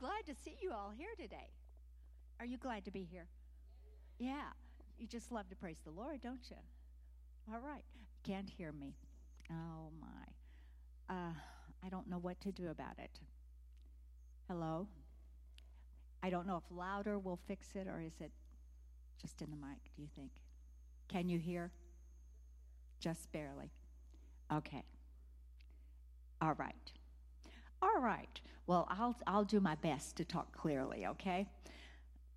glad to see you all here today. Are you glad to be here? Yeah. You just love to praise the Lord, don't you? All right. Can't hear me. Oh, my. Uh, I don't know what to do about it. Hello? I don't know if louder will fix it or is it just in the mic, do you think? Can you hear? Just barely. Okay. All right. All right. Well, I'll, I'll do my best to talk clearly, okay?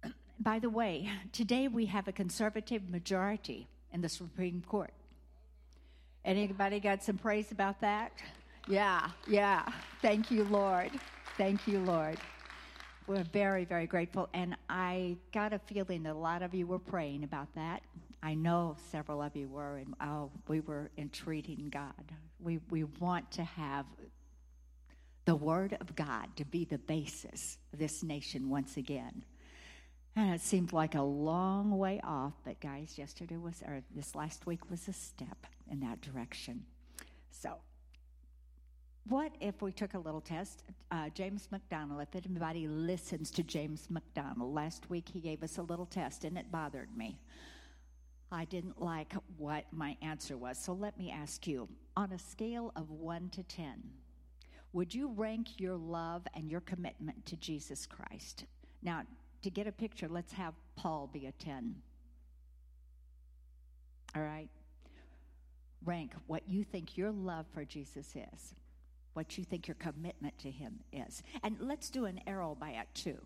By the way, today we have a conservative majority in the Supreme Court. Anybody got some praise about that? Yeah, yeah. Thank you, Lord. Thank you, Lord. We're very, very grateful. And I got a feeling that a lot of you were praying about that. I know several of you were, and oh, we were entreating God. We, we want to have the Word of God to be the basis of this nation once again. And it seemed like a long way off, but guys, yesterday was, or this last week was a step in that direction. So, what if we took a little test? Uh, James McDonald, if anybody listens to James McDonald, last week he gave us a little test and it bothered me. I didn't like what my answer was. So let me ask you on a scale of 1 to 10, would you rank your love and your commitment to Jesus Christ? Now, to get a picture, let's have Paul be a 10. All right? Rank what you think your love for Jesus is, what you think your commitment to him is. And let's do an arrow by it too.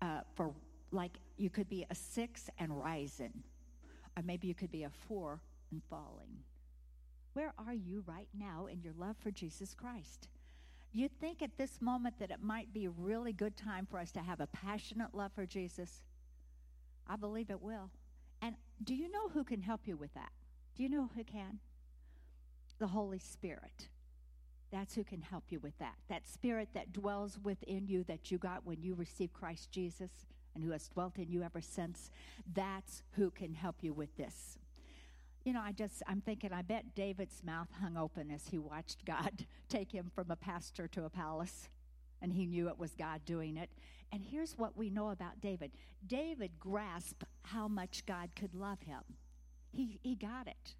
Uh, for like you could be a six and rising or maybe you could be a four and falling. Where are you right now in your love for Jesus Christ? You think at this moment that it might be a really good time for us to have a passionate love for Jesus? I believe it will. And do you know who can help you with that? Do you know who can? The Holy Spirit. That's who can help you with that. That spirit that dwells within you that you got when you received Christ Jesus and who has dwelt in you ever since. That's who can help you with this. You know, I just, I'm thinking, I bet David's mouth hung open as he watched God take him from a pastor to a palace. And he knew it was God doing it. And here's what we know about David David grasped how much God could love him. He, he got it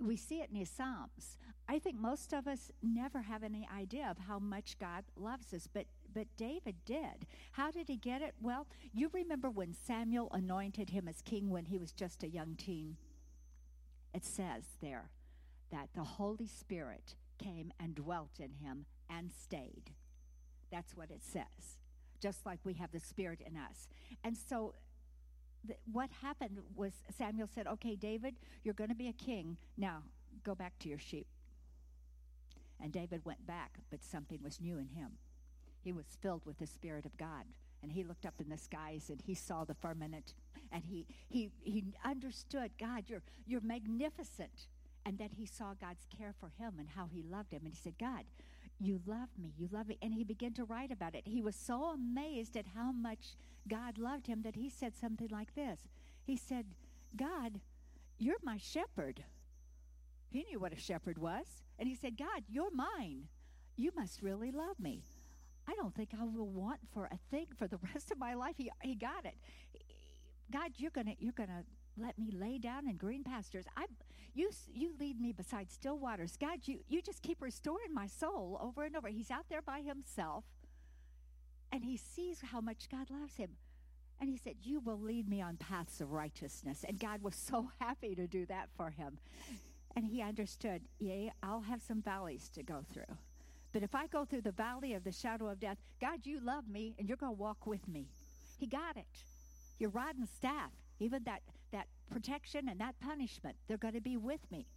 we see it in his Psalms. I think most of us never have any idea of how much God loves us, but but David did. How did he get it? Well, you remember when Samuel anointed him as king when he was just a young teen? It says there that the Holy Spirit came and dwelt in him and stayed. That's what it says. Just like we have the Spirit in us. And so what happened was Samuel said, Okay, David, you're going to be a king. Now, go back to your sheep. And David went back, but something was new in him. He was filled with the Spirit of God. And he looked up in the skies and he saw the firmament and he, he, he understood, God, you're, you're magnificent. And then he saw God's care for him and how he loved him. And he said, God, you love me. You love me. And he began to write about it. He was so amazed at how much God loved him that he said something like this He said, God, you're my shepherd. He knew what a shepherd was. And he said, God, you're mine. You must really love me. I don't think I will want for a thing for the rest of my life. He, he got it. God, you're gonna you're gonna let me lay down in green pastures. I, you, you lead me beside still waters. God, you, you just keep restoring my soul over and over. He's out there by himself, and he sees how much God loves him. And he said, You will lead me on paths of righteousness. And God was so happy to do that for him. And he understood, Yea, I'll have some valleys to go through. But if I go through the valley of the shadow of death, God, you love me, and you're going to walk with me. He got it. Your rod and staff, even that, that protection and that punishment, they're going to be with me.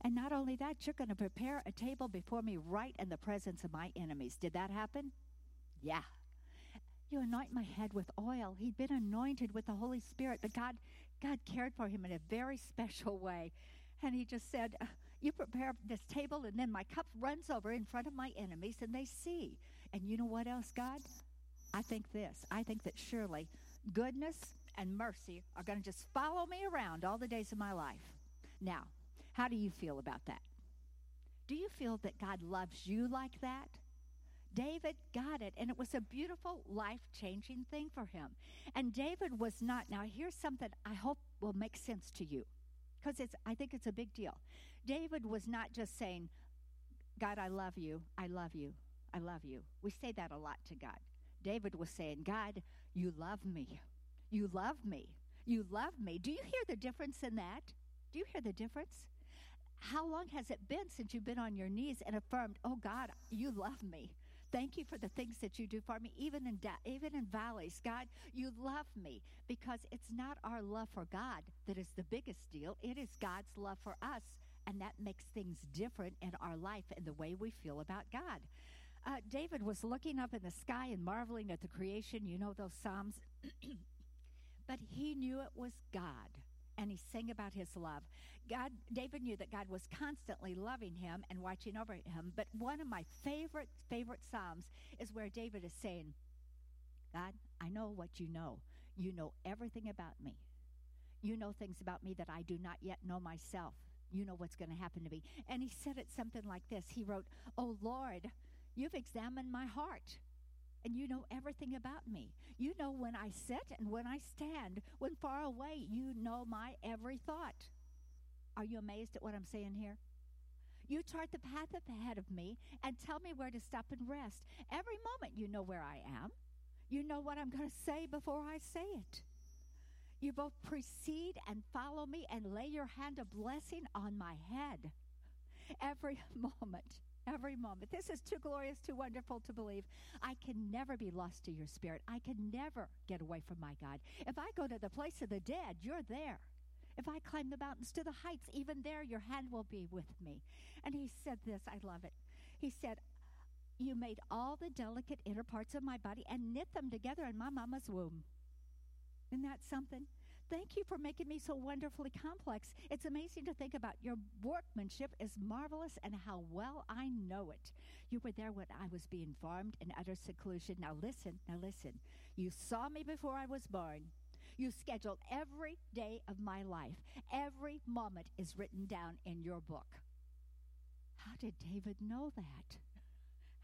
And not only that, you're going to prepare a table before me right in the presence of my enemies. Did that happen? Yeah. You anoint my head with oil. He'd been anointed with the Holy Spirit, but God, God cared for him in a very special way. And he just said, You prepare this table, and then my cup runs over in front of my enemies, and they see. And you know what else, God? I think this. I think that surely goodness and mercy are going to just follow me around all the days of my life. Now, how do you feel about that? Do you feel that God loves you like that? David got it, and it was a beautiful, life changing thing for him. And David was not, now here's something I hope will make sense to you, because it's, I think it's a big deal. David was not just saying, God, I love you, I love you, I love you. We say that a lot to God. David was saying, God, you love me. You love me. You love me. Do you hear the difference in that? Do you hear the difference? How long has it been since you've been on your knees and affirmed, "Oh God, you love me. Thank you for the things that you do for me, even in even in valleys. God, you love me because it's not our love for God that is the biggest deal. It is God's love for us, and that makes things different in our life and the way we feel about God. Uh, David was looking up in the sky and marveling at the creation. You know those psalms, but he knew it was God and he sang about his love. God, David knew that God was constantly loving him and watching over him. But one of my favorite, favorite Psalms is where David is saying, God, I know what you know. You know everything about me. You know things about me that I do not yet know myself. You know what's going to happen to me. And he said it something like this He wrote, Oh Lord, you've examined my heart and you know everything about me. You know when I sit and when I stand. When far away, you know my every thought. Are you amazed at what I'm saying here? You chart the path ahead of me and tell me where to stop and rest. Every moment, you know where I am. You know what I'm going to say before I say it. You both precede and follow me and lay your hand of blessing on my head every moment every moment. This is too glorious, too wonderful to believe. I can never be lost to your spirit. I can never get away from my God. If I go to the place of the dead, you're there. If I climb the mountains to the heights, even there your hand will be with me. And he said this, I love it. He said, You made all the delicate inner parts of my body and knit them together in my mama's womb. Isn't that something? Thank you for making me so wonderfully complex. It's amazing to think about. Your workmanship is marvelous and how well I know it. You were there when I was being formed in utter seclusion. Now listen, now listen. You saw me before I was born. You scheduled every day of my life. Every moment is written down in your book. How did David know that?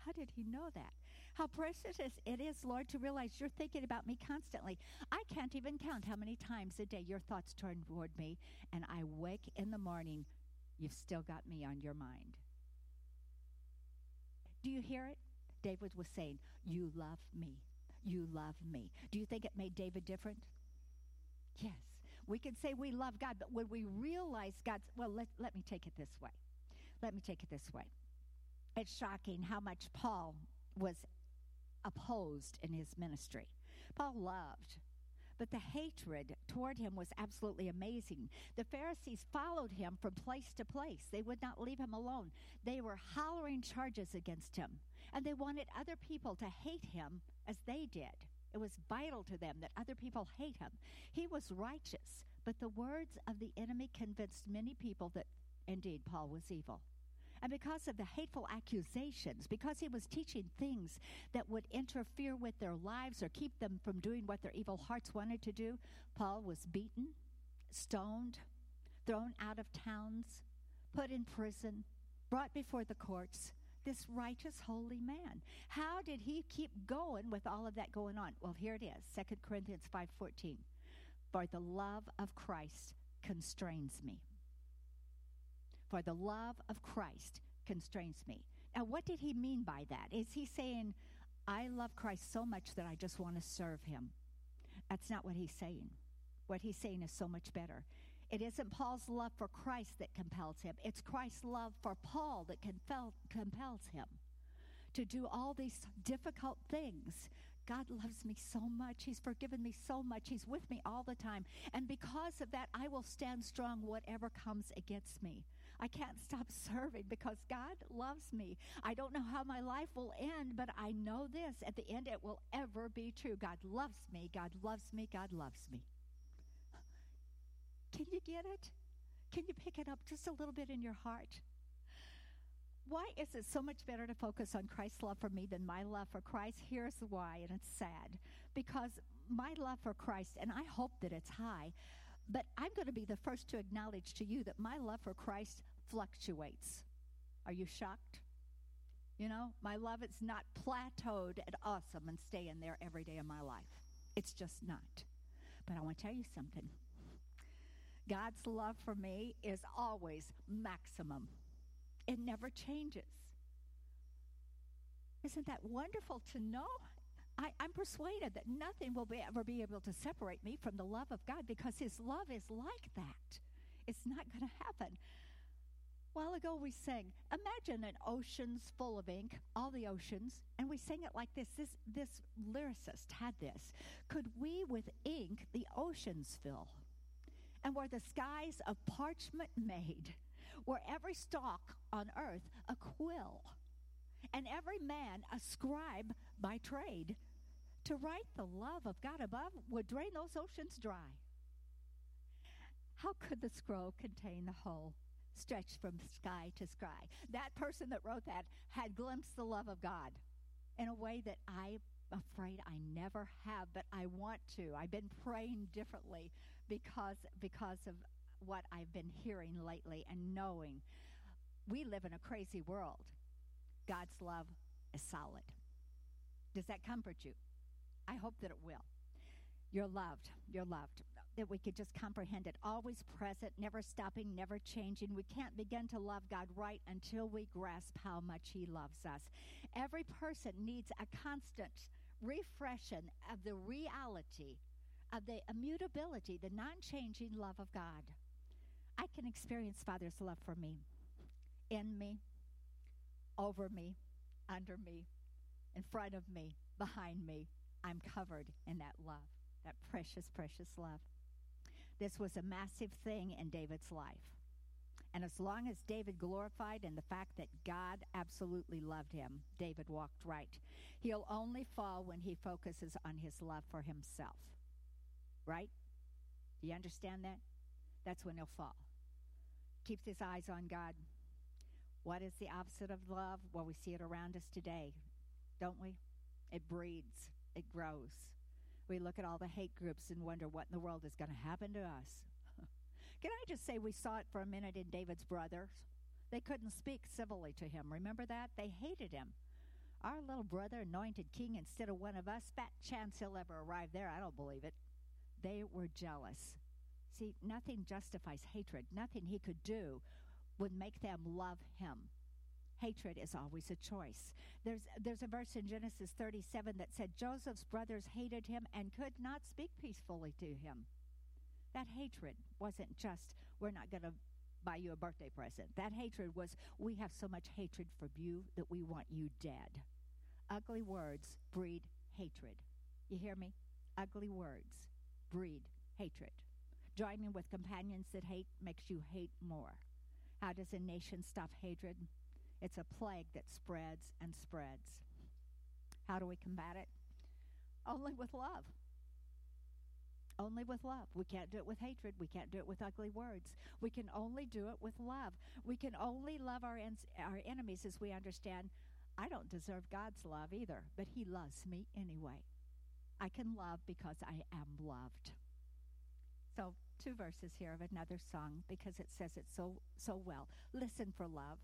How did he know that? How precious it is, Lord, to realize you're thinking about me constantly. I can't even count how many times a day your thoughts turn toward me, and I wake in the morning, you've still got me on your mind. Do you hear it? David was saying, You love me. You love me. Do you think it made David different? Yes. We can say we love God, but when we realize God's, well, let, let me take it this way. Let me take it this way. It's shocking how much Paul was opposed in his ministry. Paul loved, but the hatred toward him was absolutely amazing. The Pharisees followed him from place to place. They would not leave him alone. They were hollering charges against him, and they wanted other people to hate him as they did. It was vital to them that other people hate him. He was righteous, but the words of the enemy convinced many people that indeed Paul was evil. And because of the hateful accusations, because he was teaching things that would interfere with their lives or keep them from doing what their evil hearts wanted to do, Paul was beaten, stoned, thrown out of towns, put in prison, brought before the courts. This righteous, holy man. How did he keep going with all of that going on? Well, here it is, 2 Corinthians 5:14. For the love of Christ constrains me for the love of Christ constrains me. Now, what did he mean by that? Is he saying, I love Christ so much that I just want to serve him? That's not what he's saying. What he's saying is so much better. It isn't Paul's love for Christ that compels him, it's Christ's love for Paul that compel, compels him to do all these difficult things. God loves me so much. He's forgiven me so much. He's with me all the time. And because of that, I will stand strong whatever comes against me. I can't stop serving because God loves me. I don't know how my life will end, but I know this at the end it will ever be true. God loves me. God loves me. God loves me. Can you get it? Can you pick it up just a little bit in your heart? Why is it so much better to focus on Christ's love for me than my love for Christ? Here's why, and it's sad. Because my love for Christ, and I hope that it's high, but I'm going to be the first to acknowledge to you that my love for Christ fluctuates. Are you shocked? You know, my love is not plateaued at awesome and staying there every day of my life. It's just not. But I want to tell you something. God's love for me is always maximum. It never changes. Isn't that wonderful to know? I, am persuaded that nothing will be, ever be able to separate me from the love of God because His love is like that. It's not going to happen. While ago, we sang, Imagine an ocean's full of ink, all the oceans, and we sang it like this. This, this lyricist had this. Could we with ink the oceans fill? And were the skies of parchment made, were every stalk on earth a quill, and every man a scribe by trade, to write the love of God above would drain those oceans dry. How could the scroll contain the whole? Stretched from sky to sky. That person that wrote that had glimpsed the love of God in a way that I'm afraid I never have, but I want to. I've been praying differently because because of what I've been hearing lately and knowing. We live in a crazy world. God's love is solid. Does that comfort you? I hope that it will. You're loved. You're loved. That we could just comprehend it. Always present, never stopping, never changing. We can't begin to love God right until we grasp how much He loves us. Every person needs a constant refreshing of the reality of the immutability, the non changing love of God. I can experience Father's love for me, in me, over me, under me, in front of me, behind me, I'm covered in that love, that precious, precious love. This was a massive thing in David's life. And as long as David glorified in the fact that God absolutely loved him, David walked right. He'll only fall when he focuses on his love for himself. Right? Do you understand that? That's when he'll fall. Keeps his eyes on God. What is the opposite of love? Well, we see it around us today, don't we? It breeds it grows. We look at all the hate groups and wonder what in the world is going to happen to us. Can I just say we saw it for a minute in David's brothers? They couldn't speak civilly to him. Remember that? They hated him. Our little brother anointed king instead of one of us. Fat chance he'll ever arrive there. I don't believe it. They were jealous. See, nothing justifies hatred. Nothing he could do would make them love him hatred is always a choice. There's, there's a verse in Genesis 37 that said Joseph's brothers hated him and could not speak peacefully to him. That hatred wasn't just, we're not going to buy you a birthday present. That hatred was, we have so much hatred for you that we want you dead. Ugly words breed hatred. You hear me? Ugly words breed hatred. Joining with companions that hate makes you hate more. How does a nation stop hatred? It's a plague that spreads and spreads. How do we combat it? Only with love. Only with love. We can't do it with hatred. We can't do it with ugly words. We can only do it with love. We can only love our, en- our enemies as we understand I don't deserve God's love either, but He loves me anyway. I can love because I am loved. So, two verses here of another song because it says it so so well. Listen for love.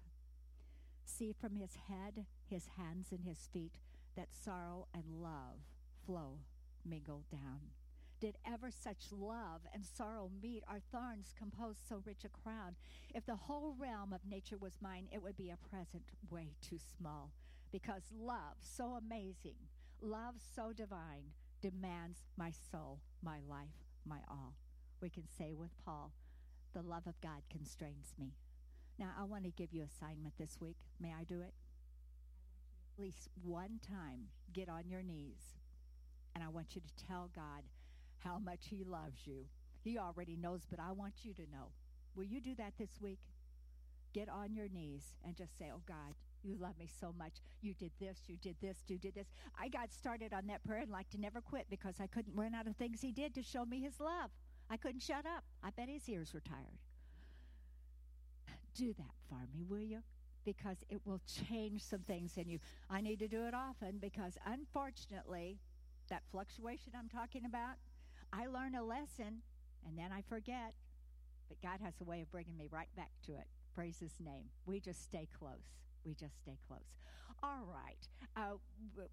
See from his head, his hands, and his feet that sorrow and love flow mingled down. Did ever such love and sorrow meet, our thorns compose so rich a crown? If the whole realm of nature was mine, it would be a present way too small. Because love so amazing, love so divine, demands my soul, my life, my all. We can say with Paul, the love of God constrains me. Now, I want to give you assignment this week. May I do it? At least one time, get on your knees, and I want you to tell God how much He loves you. He already knows, but I want you to know. Will you do that this week? Get on your knees and just say, Oh God, you love me so much. You did this, you did this, you did this. I got started on that prayer and like to never quit because I couldn't run out of things He did to show me His love. I couldn't shut up. I bet His ears were tired do that for me, will you? Because it will change some things in you. I need to do it often because, unfortunately, that fluctuation I'm talking about, I learn a lesson and then I forget. But God has a way of bringing me right back to it. Praise His name. We just stay close. We just stay close. All right. Uh,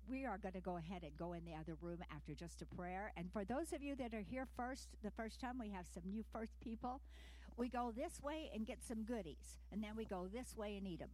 we are going to go ahead and go in the other room after just a prayer. And for those of you that are here first, the first time, we have some new first people. We go this way and get some goodies, and then we go this way and eat them.